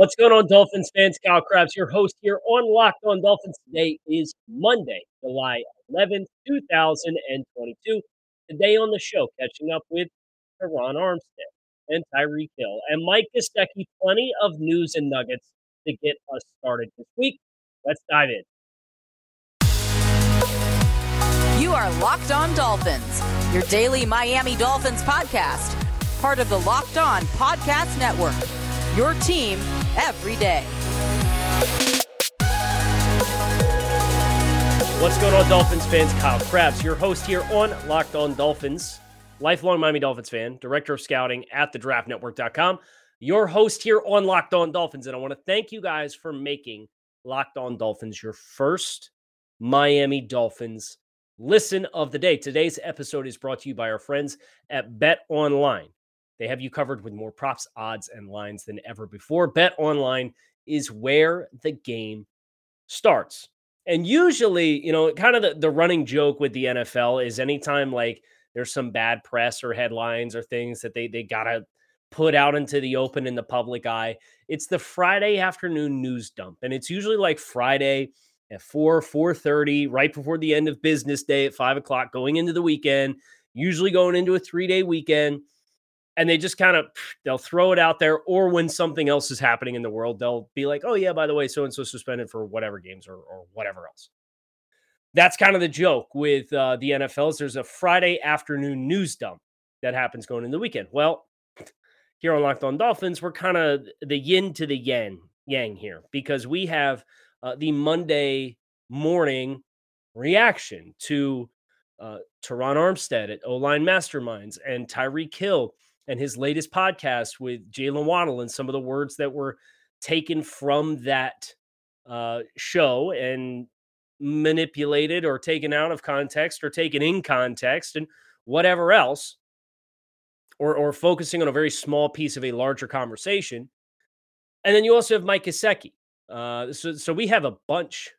What's going on, Dolphins fans? Kyle Crabbs, your host here on Locked On Dolphins. Today is Monday, July 11th, 2022. Today on the show, catching up with Terron Armstead and Tyreek Hill and Mike Gesicki. Plenty of news and nuggets to get us started this week. Let's dive in. You are Locked On Dolphins, your daily Miami Dolphins podcast, part of the Locked On Podcast Network. Your team every day. What's going on, Dolphins fans? Kyle Crabbs, your host here on Locked On Dolphins, lifelong Miami Dolphins fan, director of scouting at thedraftnetwork.com, your host here on Locked On Dolphins. And I want to thank you guys for making Locked On Dolphins your first Miami Dolphins listen of the day. Today's episode is brought to you by our friends at Bet Online. They have you covered with more props, odds, and lines than ever before. Bet online is where the game starts. And usually, you know, kind of the, the running joke with the NFL is anytime like there's some bad press or headlines or things that they they gotta put out into the open in the public eye, it's the Friday afternoon news dump. And it's usually like Friday at 4, 4:30, right before the end of business day at five o'clock, going into the weekend, usually going into a three-day weekend and they just kind of they'll throw it out there or when something else is happening in the world they'll be like oh yeah by the way so and so suspended for whatever games or, or whatever else. That's kind of the joke with uh, the nfls there's a friday afternoon news dump that happens going in the weekend. Well here on locked on dolphins we're kind of the yin to the yang yang here because we have uh, the monday morning reaction to uh, Terron Armstead at O Line Masterminds and Tyreek Hill and his latest podcast with Jaylen Waddle and some of the words that were taken from that uh, show and manipulated or taken out of context or taken in context and whatever else, or, or focusing on a very small piece of a larger conversation. And then you also have Mike Gesicki. Uh, so, so we have a bunch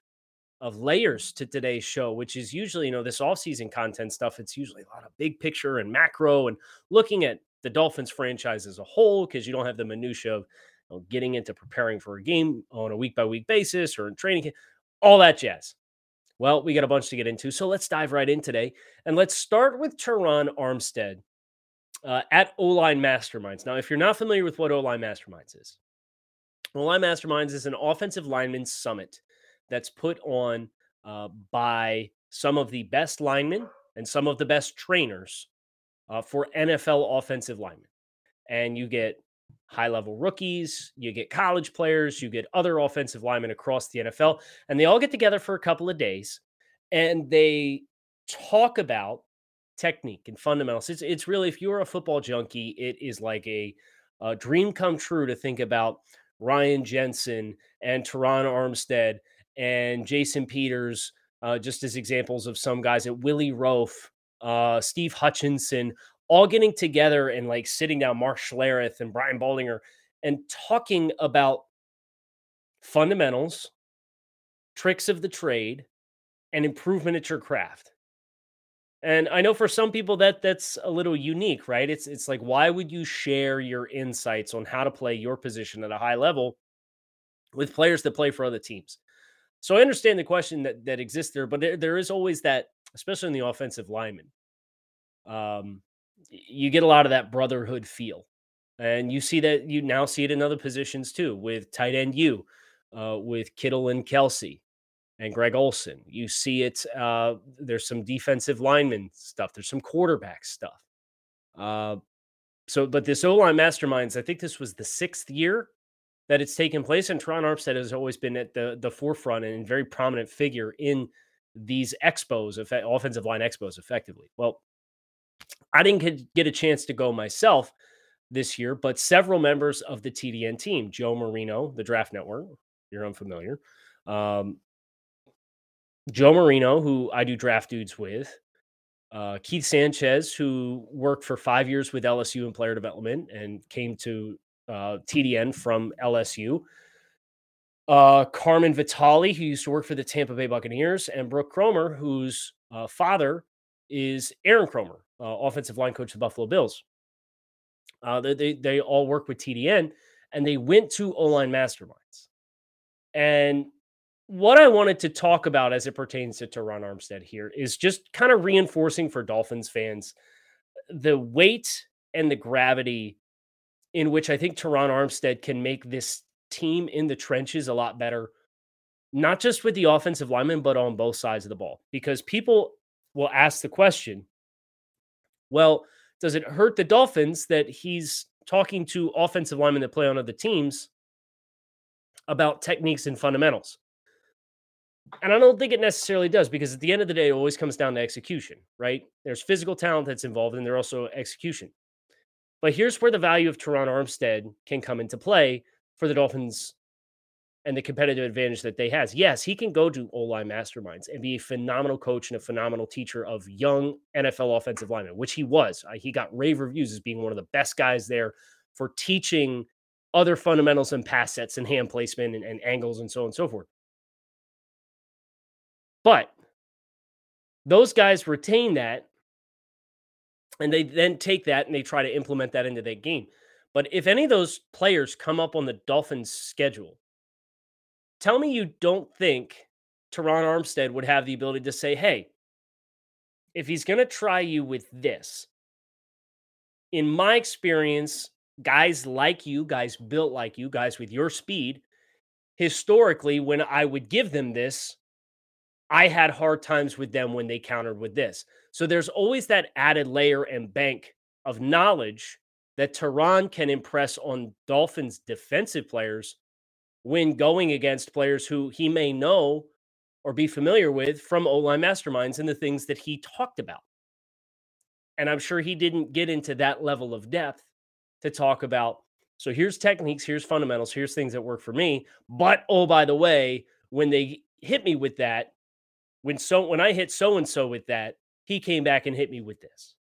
of layers to today's show, which is usually, you know, this off-season content stuff. It's usually a lot of big picture and macro and looking at the Dolphins franchise as a whole because you don't have the minutia of you know, getting into preparing for a game on a week by week basis or in training, all that jazz. Well, we got a bunch to get into, so let's dive right in today, and let's start with Terron Armstead uh, at O Line Masterminds. Now, if you're not familiar with what O Line Masterminds is, O Line Masterminds is an offensive lineman summit that's put on uh, by some of the best linemen and some of the best trainers uh, for NFL offensive linemen. And you get high level rookies, you get college players, you get other offensive linemen across the NFL, and they all get together for a couple of days and they talk about technique and fundamentals. It's, it's really, if you're a football junkie, it is like a, a dream come true to think about Ryan Jensen and Terron Armstead and Jason Peters, uh, just as examples of some guys at Willie Roaf uh, Steve Hutchinson, all getting together and like sitting down, Mark Schlereth and Brian Baldinger, and talking about fundamentals, tricks of the trade, and improvement at your craft. And I know for some people that that's a little unique, right? It's it's like why would you share your insights on how to play your position at a high level with players that play for other teams? So I understand the question that that exists there, but there, there is always that especially in the offensive lineman. Um, you get a lot of that brotherhood feel. And you see that you now see it in other positions too, with tight end you, uh, with Kittle and Kelce and Greg Olsen. You see it. Uh, there's some defensive lineman stuff. There's some quarterback stuff. Uh, so, but this O line masterminds, I think this was the sixth year that it's taken place, and Terron Armstead has always been at the the forefront and very prominent figure in these expos, offensive line expos, effectively. Well, I didn't get a chance to go myself this year, but several members of the TDN team, Joe Marino, the Draft Network, you're unfamiliar, um, Joe Marino, who I do draft dudes with, uh, Keith Sanchez, who worked for five years with LSU in player development and came to uh, TDN from LSU. Uh, Carmen Vitale, who used to work for the Tampa Bay Buccaneers, and Brooke Kromer, whose uh, father is Aaron Kromer, uh, offensive line coach of the Buffalo Bills. Uh, they, they, they all work with TDN, and they went to O line masterminds. And what I wanted to talk about as it pertains to Terron Armstead here is just kind of reinforcing for Dolphins fans the weight and the gravity in which I think Terron Armstead can make this team in the trenches a lot better, not just with the offensive lineman, but on both sides of the ball. Because people will ask the question well, does it hurt the Dolphins that he's talking to offensive linemen that play on other teams about techniques and fundamentals? And I don't think it necessarily does because at the end of the day, it always comes down to execution, right? There's physical talent that's involved and there's also execution. But here's where the value of Terron Armstead can come into play for the Dolphins and the competitive advantage that they has. Yes, he can go to O-line masterminds and be a phenomenal coach and a phenomenal teacher of young NFL offensive linemen, which he was. He got rave reviews as being one of the best guys there for teaching other fundamentals and pass sets and hand placement and, and angles and so on and so forth. But those guys retain that and they then take that and they try to implement that into their game. But if any of those players come up on the Dolphins schedule, tell me you don't think Terron Armstead would have the ability to say, hey, if he's going to try you with this, in my experience, guys like you, guys built like you, guys with your speed, historically, when I would give them this, I had hard times with them when they countered with this. So there's always that added layer and bank of knowledge that Terron can impress on Dolphins defensive players when going against players who he may know or be familiar with from O line masterminds and the things that he talked about. And I'm sure he didn't get into that level of depth to talk about. So here's techniques, here's fundamentals, here's things that work for me. But oh, by the way, when they hit me with that, when so when I hit so and so with that, he came back and hit me with this.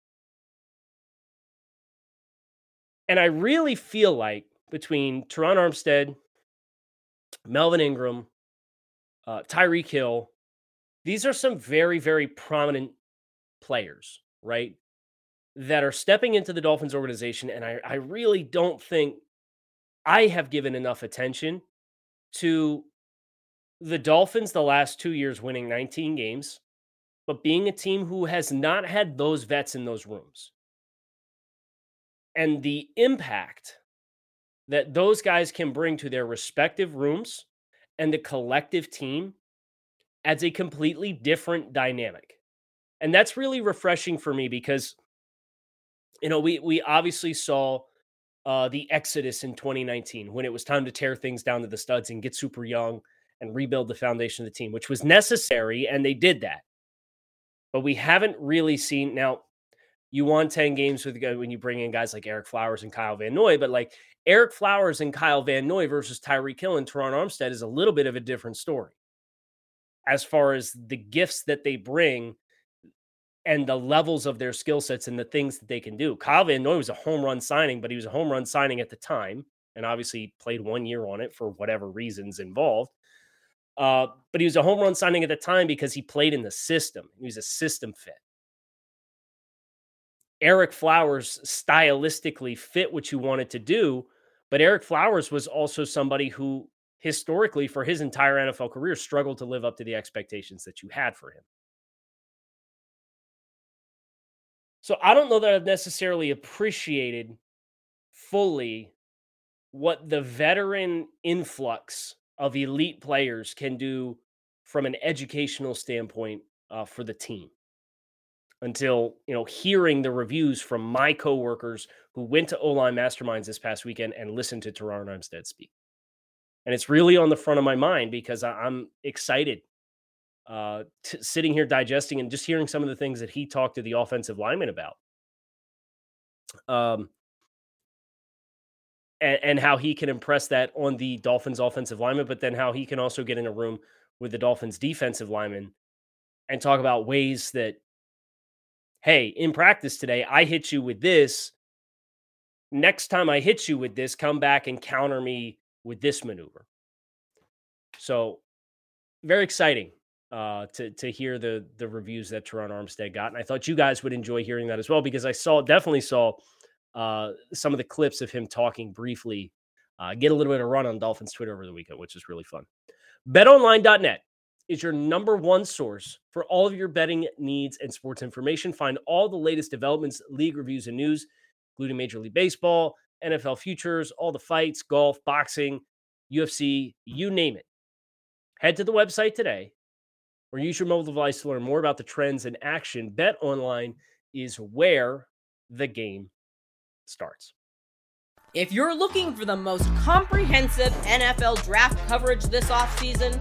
And I really feel like between Terron Armstead, Melvin Ingram, uh, Tyreek Hill, these are some very, very prominent players, right? That are stepping into the Dolphins organization. And I, I really don't think I have given enough attention to the Dolphins the last two years winning 19 games, but being a team who has not had those vets in those rooms. And the impact that those guys can bring to their respective rooms and the collective team adds a completely different dynamic. And that's really refreshing for me because you know, we we obviously saw uh the exodus in 2019 when it was time to tear things down to the studs and get super young and rebuild the foundation of the team, which was necessary, and they did that. But we haven't really seen now. You won 10 games with when you bring in guys like Ereck Flowers and Kyle Van Noy, but like Ereck Flowers and Kyle Van Noy versus Tyreek Hill and Terron Armstead is a little bit of a different story as far as the gifts that they bring and the levels of their skill sets and the things that they can do. Kyle Van Noy was a home run signing, but he was a home run signing at the time and obviously played one year on it for whatever reasons involved. Uh, but he was a home run signing at the time because he played in the system. He was a system fit. Ereck Flowers stylistically fit what you wanted to do, but Ereck Flowers was also somebody who historically for his entire NFL career struggled to live up to the expectations that you had for him. So I don't know that I've necessarily appreciated fully what the veteran influx of elite players can do from an educational standpoint uh, for the team until you know hearing the reviews from my coworkers who went to O-line masterminds this past weekend and listened to Terron Armstead speak. And it's really on the front of my mind because I'm excited uh, t- sitting here digesting and just hearing some of the things that he talked to the offensive lineman about. Um, and, and how he can impress that on the Dolphins offensive lineman, but then how he can also get in a room with the Dolphins defensive lineman and talk about ways that, hey, in practice today, I hit you with this. Next time I hit you with this, come back and counter me with this maneuver. So, very exciting uh, to to hear the the reviews that Terron Armstead got, and I thought you guys would enjoy hearing that as well because I saw definitely saw uh, some of the clips of him talking briefly, uh, get a little bit of run on Dolphins Twitter over the weekend, which is really fun. BetOnline.net is your number one source for all of your betting needs and sports information. Find all the latest developments, league reviews, and news, including Major League Baseball, NFL futures, all the fights, golf, boxing, UFC, you name it. Head to the website today or use your mobile device to learn more about the trends in action. Bet online is where the game starts. If you're looking for the most comprehensive NFL draft coverage this offseason,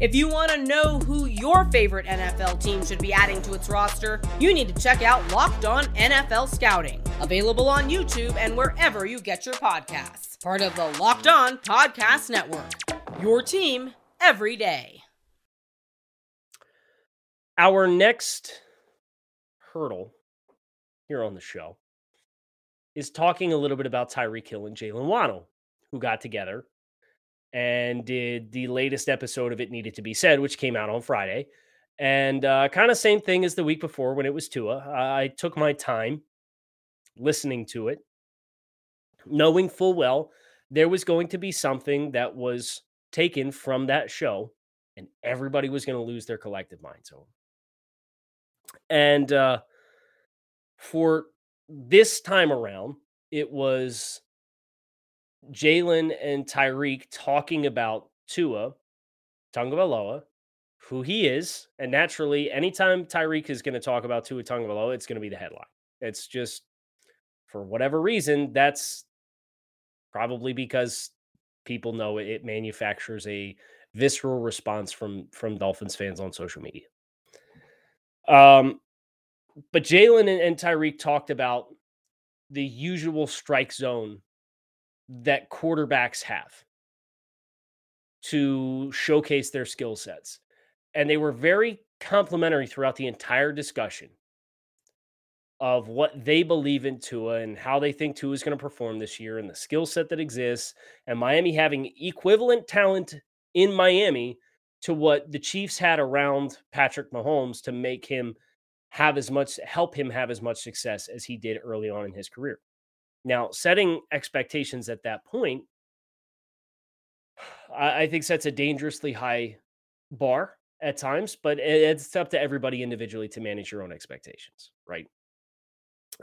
If you want to know who your favorite NFL team should be adding to its roster, you need to check out Locked On NFL Scouting, available on YouTube and wherever you get your podcasts. Part of the Locked On Podcast Network. Your team every day. Our next hurdle here on the show is talking a little bit about Tyreek Hill and Jaylen Waddle, who got together and did the latest episode of It Needed to Be Said, which came out on Friday. And uh, kind of same thing as the week before when it was Tua. I took my time listening to it, knowing full well there was going to be something that was taken from that show, and everybody was going to lose their collective minds over. And uh, for this time around, it was Jaylen and Tyreek talking about Tua Tagovailoa, who he is, and naturally, anytime Tyreek is going to talk about Tua Tagovailoa, it's going to be the headline. It's just for whatever reason, that's probably because people know it, it manufactures a visceral response from from Dolphins fans on social media. Um, but Jaylen and, and Tyreek talked about the usual strike zone that quarterbacks have to showcase their skill sets. And they were very complimentary throughout the entire discussion of what they believe in Tua and how they think Tua is going to perform this year and the skill set that exists, and Miami having equivalent talent in Miami to what the Chiefs had around Patrick Mahomes to make him have as much help him have as much success as he did early on in his career. Now, setting expectations at that point, I, I think sets a dangerously high bar at times, but it's up to everybody individually to manage your own expectations, right?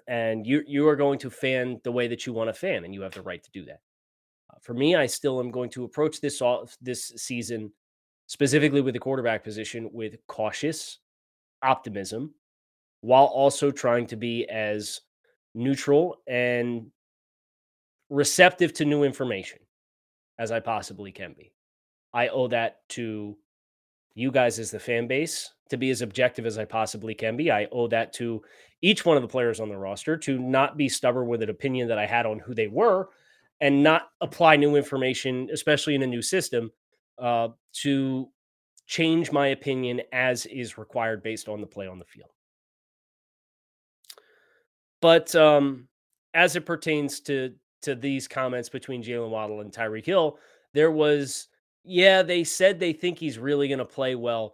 And you you are going to fan the way that you want to fan, and you have the right to do that. Uh, for me, I still am going to approach this off this season specifically with the quarterback position with cautious optimism, while also trying to be as neutral and receptive to new information as I possibly can be. I owe that to you guys as the fan base to be as objective as I possibly can be. I owe that to each one of the players on the roster to not be stubborn with an opinion that I had on who they were and not apply new information, especially in a new system, uh, to change my opinion as is required based on the play on the field. But um, as it pertains to to these comments between Jaylen Waddle and Tyreek Hill, there was, yeah, they said they think he's really going to play well,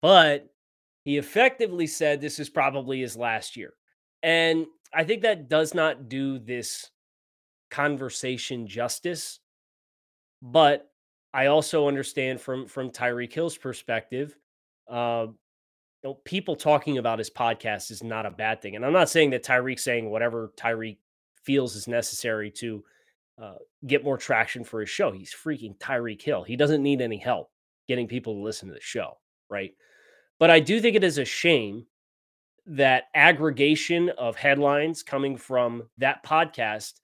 but he effectively said this is probably his last year. And I think that does not do this conversation justice. But I also understand from from Tyreek Hill's perspective, uh, you know, people talking about his podcast is not a bad thing. And I'm not saying that Tyreek saying whatever Tyreek feels is necessary to uh, get more traction for his show. He's freaking Tyreek Hill. He doesn't need any help getting people to listen to the show, right? But I do think it is a shame that aggregation of headlines coming from that podcast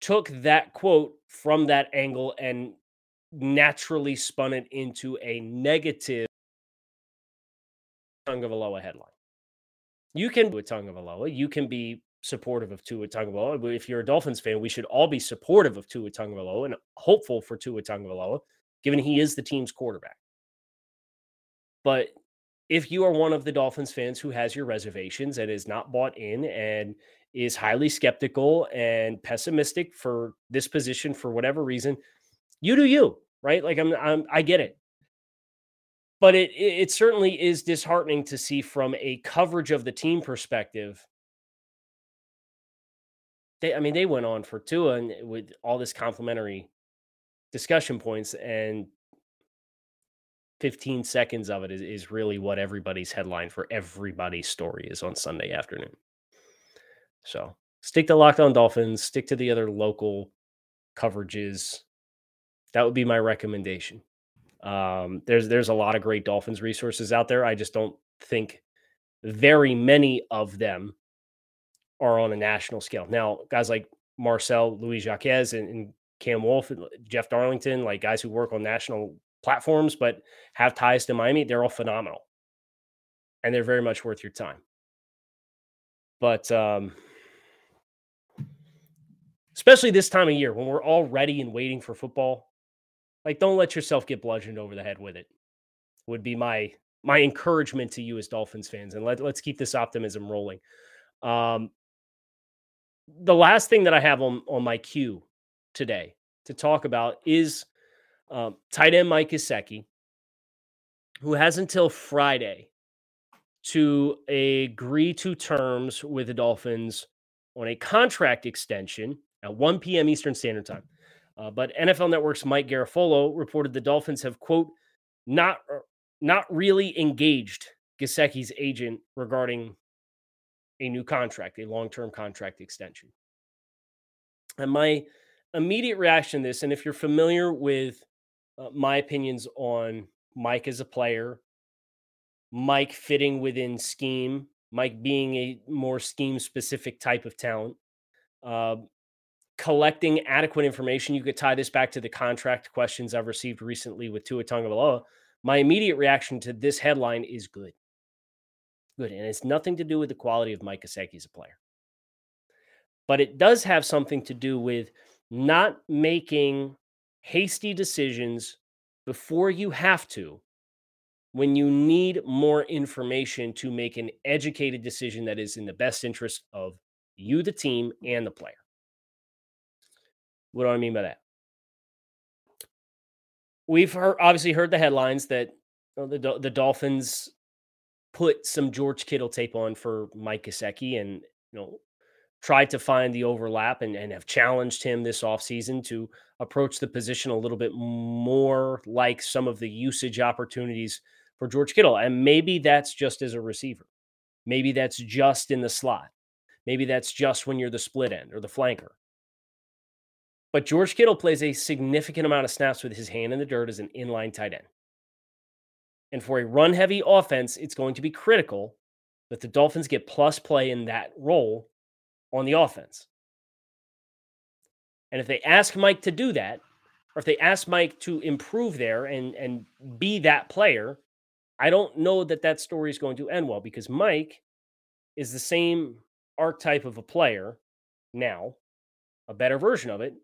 took that quote from that angle and naturally spun it into a negative Tagovailoa headline. You can do a Tagovailoa. You can be supportive of Tua Tagovailoa. If you're a Dolphins fan, we should all be supportive of Tua Tagovailoa and hopeful for Tua Tagovailoa, given he is the team's quarterback. But if you are one of the Dolphins fans who has your reservations and is not bought in and is highly skeptical and pessimistic for this position for whatever reason, you do you, right? Like I'm, I'm I get it. But it it certainly is disheartening to see from a coverage of the team perspective. They, I mean, they went on for Tua and eh, with all this complimentary discussion points, and 15 seconds of it is, is really what everybody's headline for everybody's story is on Sunday afternoon. So stick to Locked On Dolphins, stick to the other local coverages. That would be my recommendation. Um, there's there's a lot of great Dolphins resources out there. I just don't think very many of them are on a national scale. Now, guys like Marcel Louis Jacques and, and Cam Wolfe, and Jeff Darlington, like guys who work on national platforms but have ties to Miami, they're all phenomenal. And they're very much worth your time. But um, especially this time of year when we're all ready and waiting for football, like don't let yourself get bludgeoned over the head with it. Would be my my encouragement to you as Dolphins fans, and let, let's keep this optimism rolling. Um, the last thing that I have on on my queue today to talk about is um, tight end Mike Gesicki, who has until Friday to agree to terms with the Dolphins on a contract extension at 1 p.m. Eastern Standard Time. Uh, but NFL Network's Mike Garafolo reported the Dolphins have quote not uh, not really engaged Gesicki's agent regarding a new contract, a long-term contract extension. And my immediate reaction to this, and if you're familiar with uh, my opinions on Mike as a player, Mike fitting within scheme, Mike being a more scheme specific type of talent, uh, collecting adequate information. You could tie this back to the contract questions I've received recently with Tua Tagovailoa. My immediate reaction to this headline is good. Good. And it's nothing to do with the quality of Mike Gesicki as a player. But it does have something to do with not making hasty decisions before you have to when you need more information to make an educated decision that is in the best interest of you, the team, and the player. What do I mean by that? We've heard, obviously heard the headlines that uh, the the Dolphins put some George Kittle tape on for Mike Gesicki and you know tried to find the overlap and, and have challenged him this offseason to approach the position a little bit more like some of the usage opportunities for George Kittle. And maybe that's just as a receiver. Maybe that's just in the slot. Maybe that's just when you're the split end or the flanker. But George Kittle plays a significant amount of snaps with his hand in the dirt as an inline tight end. And for a run heavy offense, it's going to be critical that the Dolphins get plus play in that role on the offense. And if they ask Mike to do that, or if they ask Mike to improve there and and be that player, I don't know that that story is going to end well because Mike is the same archetype of a player now, a better version of it,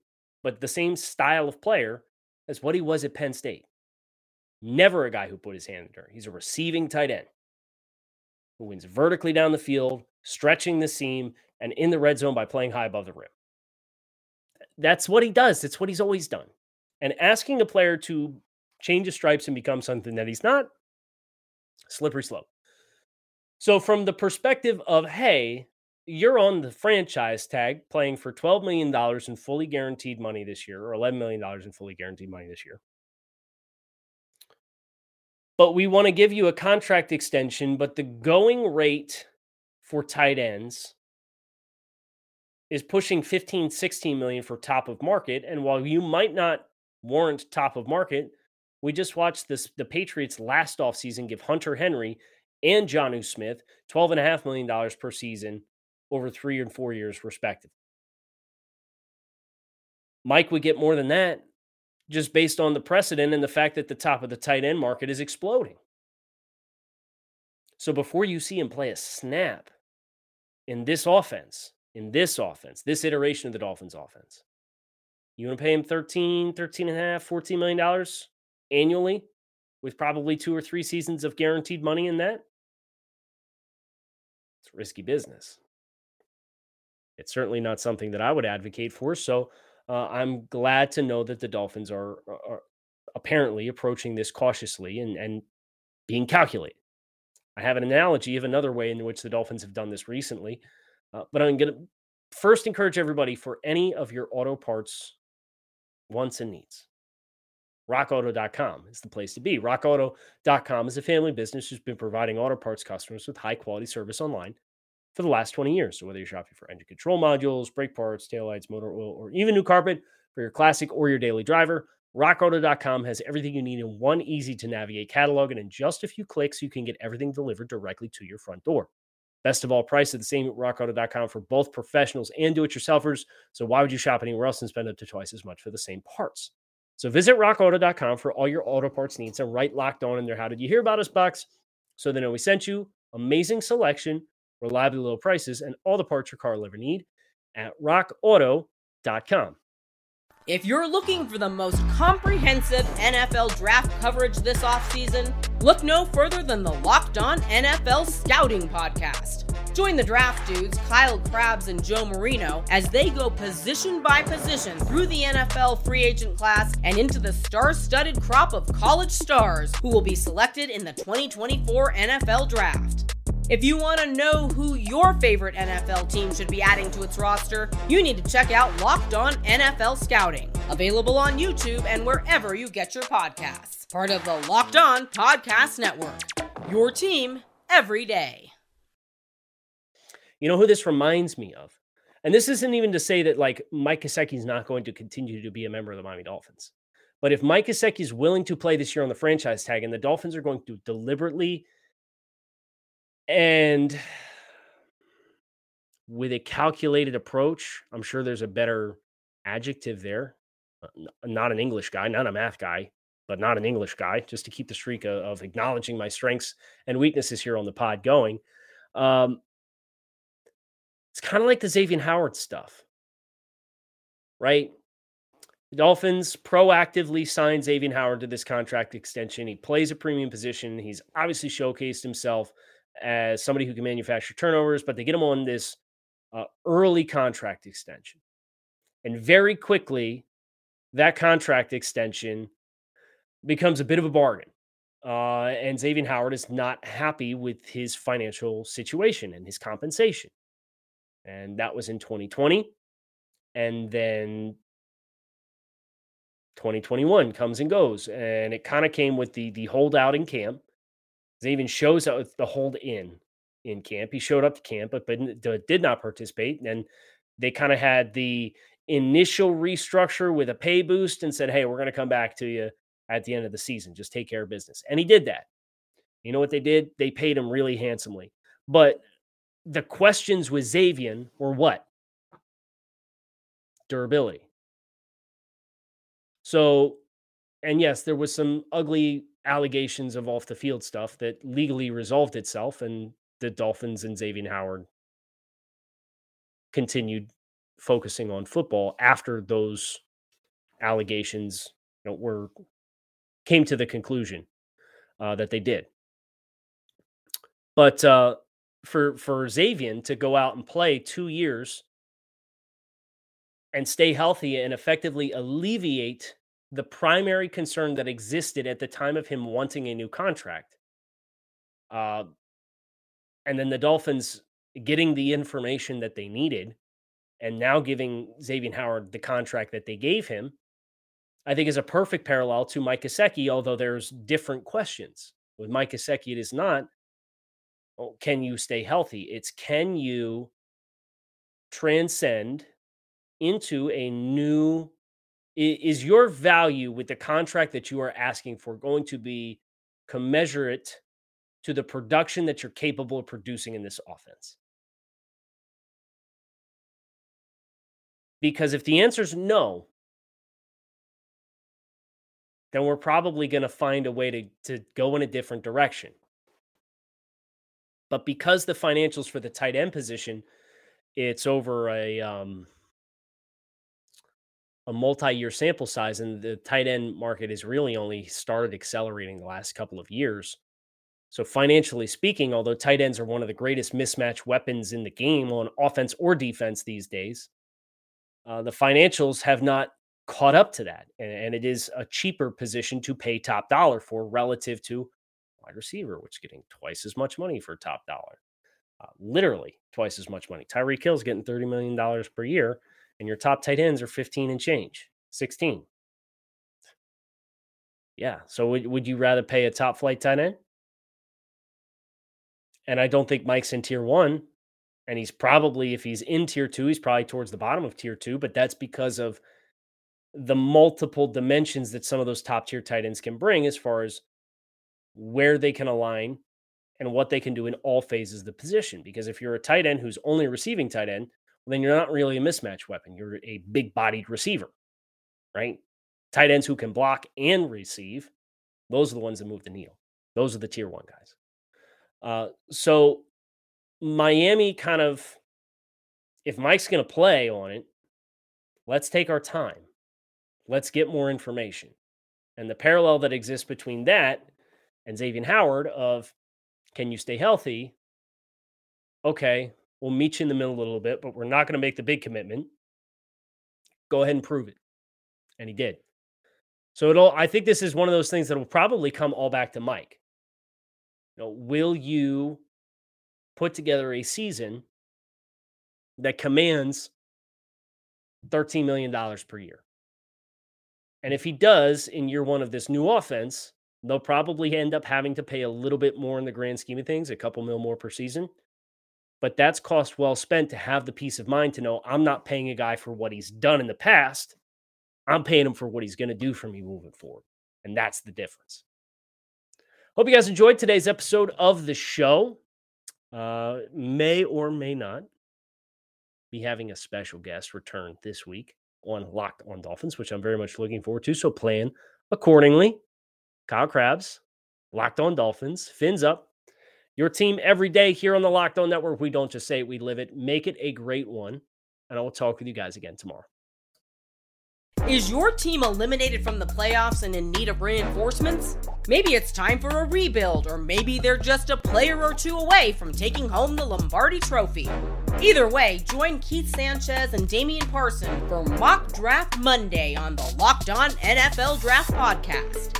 but the same style of player as what he was at Penn State. Never a guy who put his hand in dirt. He's a receiving tight end who wins vertically down the field, stretching the seam, and in the red zone by playing high above the rim. That's what he does. That's what he's always done. And asking a player to change his stripes and become something that he's not, slippery slope. So, from the perspective of, hey, you're on the franchise tag playing for $12 million in fully guaranteed money this year, or $11 million in fully guaranteed money this year. But we want to give you a contract extension, but the going rate for tight ends is pushing 15, 16 million for top of market. And while you might not warrant top of market, we just watched this the Patriots last offseason give Hunter Henry and Jonnu Smith $12.5 million per season over three and four years, respectively. Mike would get more than that, just based on the precedent and the fact that the top of the tight end market is exploding. So before you see him play a snap in this offense, in this offense, this iteration of the Dolphins offense, you want to pay him 13, 13 and a half, 14 million dollars annually with probably two or three seasons of guaranteed money in that? It's risky business. It's certainly not something that I would advocate for. So uh, I'm glad to know that the Dolphins are, are apparently approaching this cautiously and, and being calculated. I have an analogy of another way in which the Dolphins have done this recently, uh, but I'm going to first encourage everybody for any of your auto parts wants and needs. RockAuto.com is the place to be. RockAuto.com is a family business who's been providing auto parts customers with high quality service online for the last 20 years. So whether you're shopping for engine control modules, brake parts, taillights, motor oil, or even new carpet for your classic or your daily driver, RockAuto.com has everything you need in one easy to navigate catalog. And in just a few clicks, you can get everything delivered directly to your front door. Best of all, price at the same at rockauto.com for both professionals and do it yourselfers. So why would you shop anywhere else and spend up to twice as much for the same parts? So visit rockauto.com for all your auto parts needs and write locked on in there. How did you hear about us box? So they know we sent you. Amazing selection reliably low prices, and all the parts your car will ever need at rockauto.com. If you're looking for the most comprehensive NFL draft coverage this offseason, look no further than the Locked On NFL Scouting Podcast. Join the draft dudes, Kyle Crabbs and Joe Marino, as they go position by position through the NFL free agent class and into the star studded crop of college stars who will be selected in the 2024 NFL Draft. If you want to know who your favorite NFL team should be adding to its roster, you need to check out Locked On NFL Scouting, available on YouTube and wherever you get your podcasts. Part of the Locked On Podcast Network. Your team every day. You know who this reminds me of? And this isn't even to say that like Mike Gesicki is not going to continue to be a member of the Miami Dolphins. But if Mike Gesicki is willing to play this year on the franchise tag and the Dolphins are going to deliberately – and with a calculated approach, I'm sure there's a better adjective there. Uh, not an English guy, not a math guy, but not an English guy, just to keep the streak of, of acknowledging my strengths and weaknesses here on the pod going. Um, it's kind of like the Xavier Howard stuff, right? The Dolphins proactively signed Xavier Howard to this contract extension. He plays a premium position. He's obviously showcased himself as somebody who can manufacture turnovers, but they get him on this uh, early contract extension. And very quickly, that contract extension becomes a bit of a bargain. Uh, and Xavier Howard is not happy with his financial situation and his compensation. And that was in 2020. And then 2021 comes and goes. And it kind of came with the the holdout in camp even shows up the hold in in camp. He showed up to camp, but, but did not participate. And they kind of had the initial restructure with a pay boost and said, "Hey, we're going to come back to you at the end of the season. Just take care of business." And he did that. You know what they did? They paid him really handsomely. But the questions with Xavier were what? Durability. So, and yes, there was some ugly allegations of off the field stuff that legally resolved itself, and the Dolphins and Xavier Howard continued focusing on football after those allegations you know, were came to the conclusion uh, that they did. But uh, for for Xavier to go out and play two years and stay healthy and effectively alleviate the primary concern that existed at the time of him wanting a new contract. Uh, and then the Dolphins getting the information that they needed and now giving Xavier Howard the contract that they gave him, I think is a perfect parallel to Mike Gesicki, although there's different questions. With Mike Gesicki, it is not, oh, can you stay healthy? It's can you transcend into a new is your value with the contract that you are asking for going to be commensurate to the production that you're capable of producing in this offense? Because if the answer is no, then we're probably going to find a way to, to go in a different direction. But because the financials for the tight end position, it's over a um, a multi-year sample size, and the tight end market has really only started accelerating the last couple of years. So financially speaking, although tight ends are one of the greatest mismatch weapons in the game on offense or defense these days, uh, the financials have not caught up to that, and, and, it is a cheaper position to pay top dollar for relative to wide receiver, which is getting twice as much money for top dollar, uh, literally twice as much money. Tyreek Hill's getting thirty million dollars per year, and your top tight ends are fifteen and change, sixteen. Yeah, so would would you rather pay a top flight tight end? And I don't think Mike's in tier one. And he's probably, if he's in tier two, he's probably towards the bottom of tier two, but that's because of the multiple dimensions that some of those top tier tight ends can bring as far as where they can align and what they can do in all phases of the position. Because if you're a tight end who's only receiving tight end, then you're not really a mismatch weapon. You're a big bodied receiver, right? Tight ends who can block and receive, those are the ones that move the needle. Those are the tier one guys. Uh, so Miami kind of, if Mike's going to play on it, let's take our time. Let's get more information. And the parallel that exists between that and Xavier Howard of can you stay healthy? Okay, we'll meet you in the middle a little bit, but we're not going to make the big commitment. Go ahead and prove it. And he did. So it'll I think this is one of those things that will probably come all back to Mike know, will you put together a season that commands $13 million per year? And if he does in year one of this new offense, they'll probably end up having to pay a little bit more in the grand scheme of things, a couple mil more per season. But that's cost well spent to have the peace of mind to know I'm not paying a guy for what he's done in the past. I'm paying him for what he's going to do for me moving forward. And that's the difference. Hope you guys enjoyed today's episode of the show. Uh, may or may not be having a special guest return this week on Locked on Dolphins, which I'm very much looking forward to. So plan accordingly. Kyle Crabbs, Locked on Dolphins, fins up. Your team every day here on the Locked on Network. We don't just say it, we live it. Make it a great one. And I will talk with you guys again tomorrow. Is your team eliminated from the playoffs and in need of reinforcements? Maybe it's time for a rebuild, or maybe they're just a player or two away from taking home the Lombardi Trophy. Either way, join Keith Sanchez and Damian Parson for Mock Draft Monday on the Locked On NFL Draft Podcast.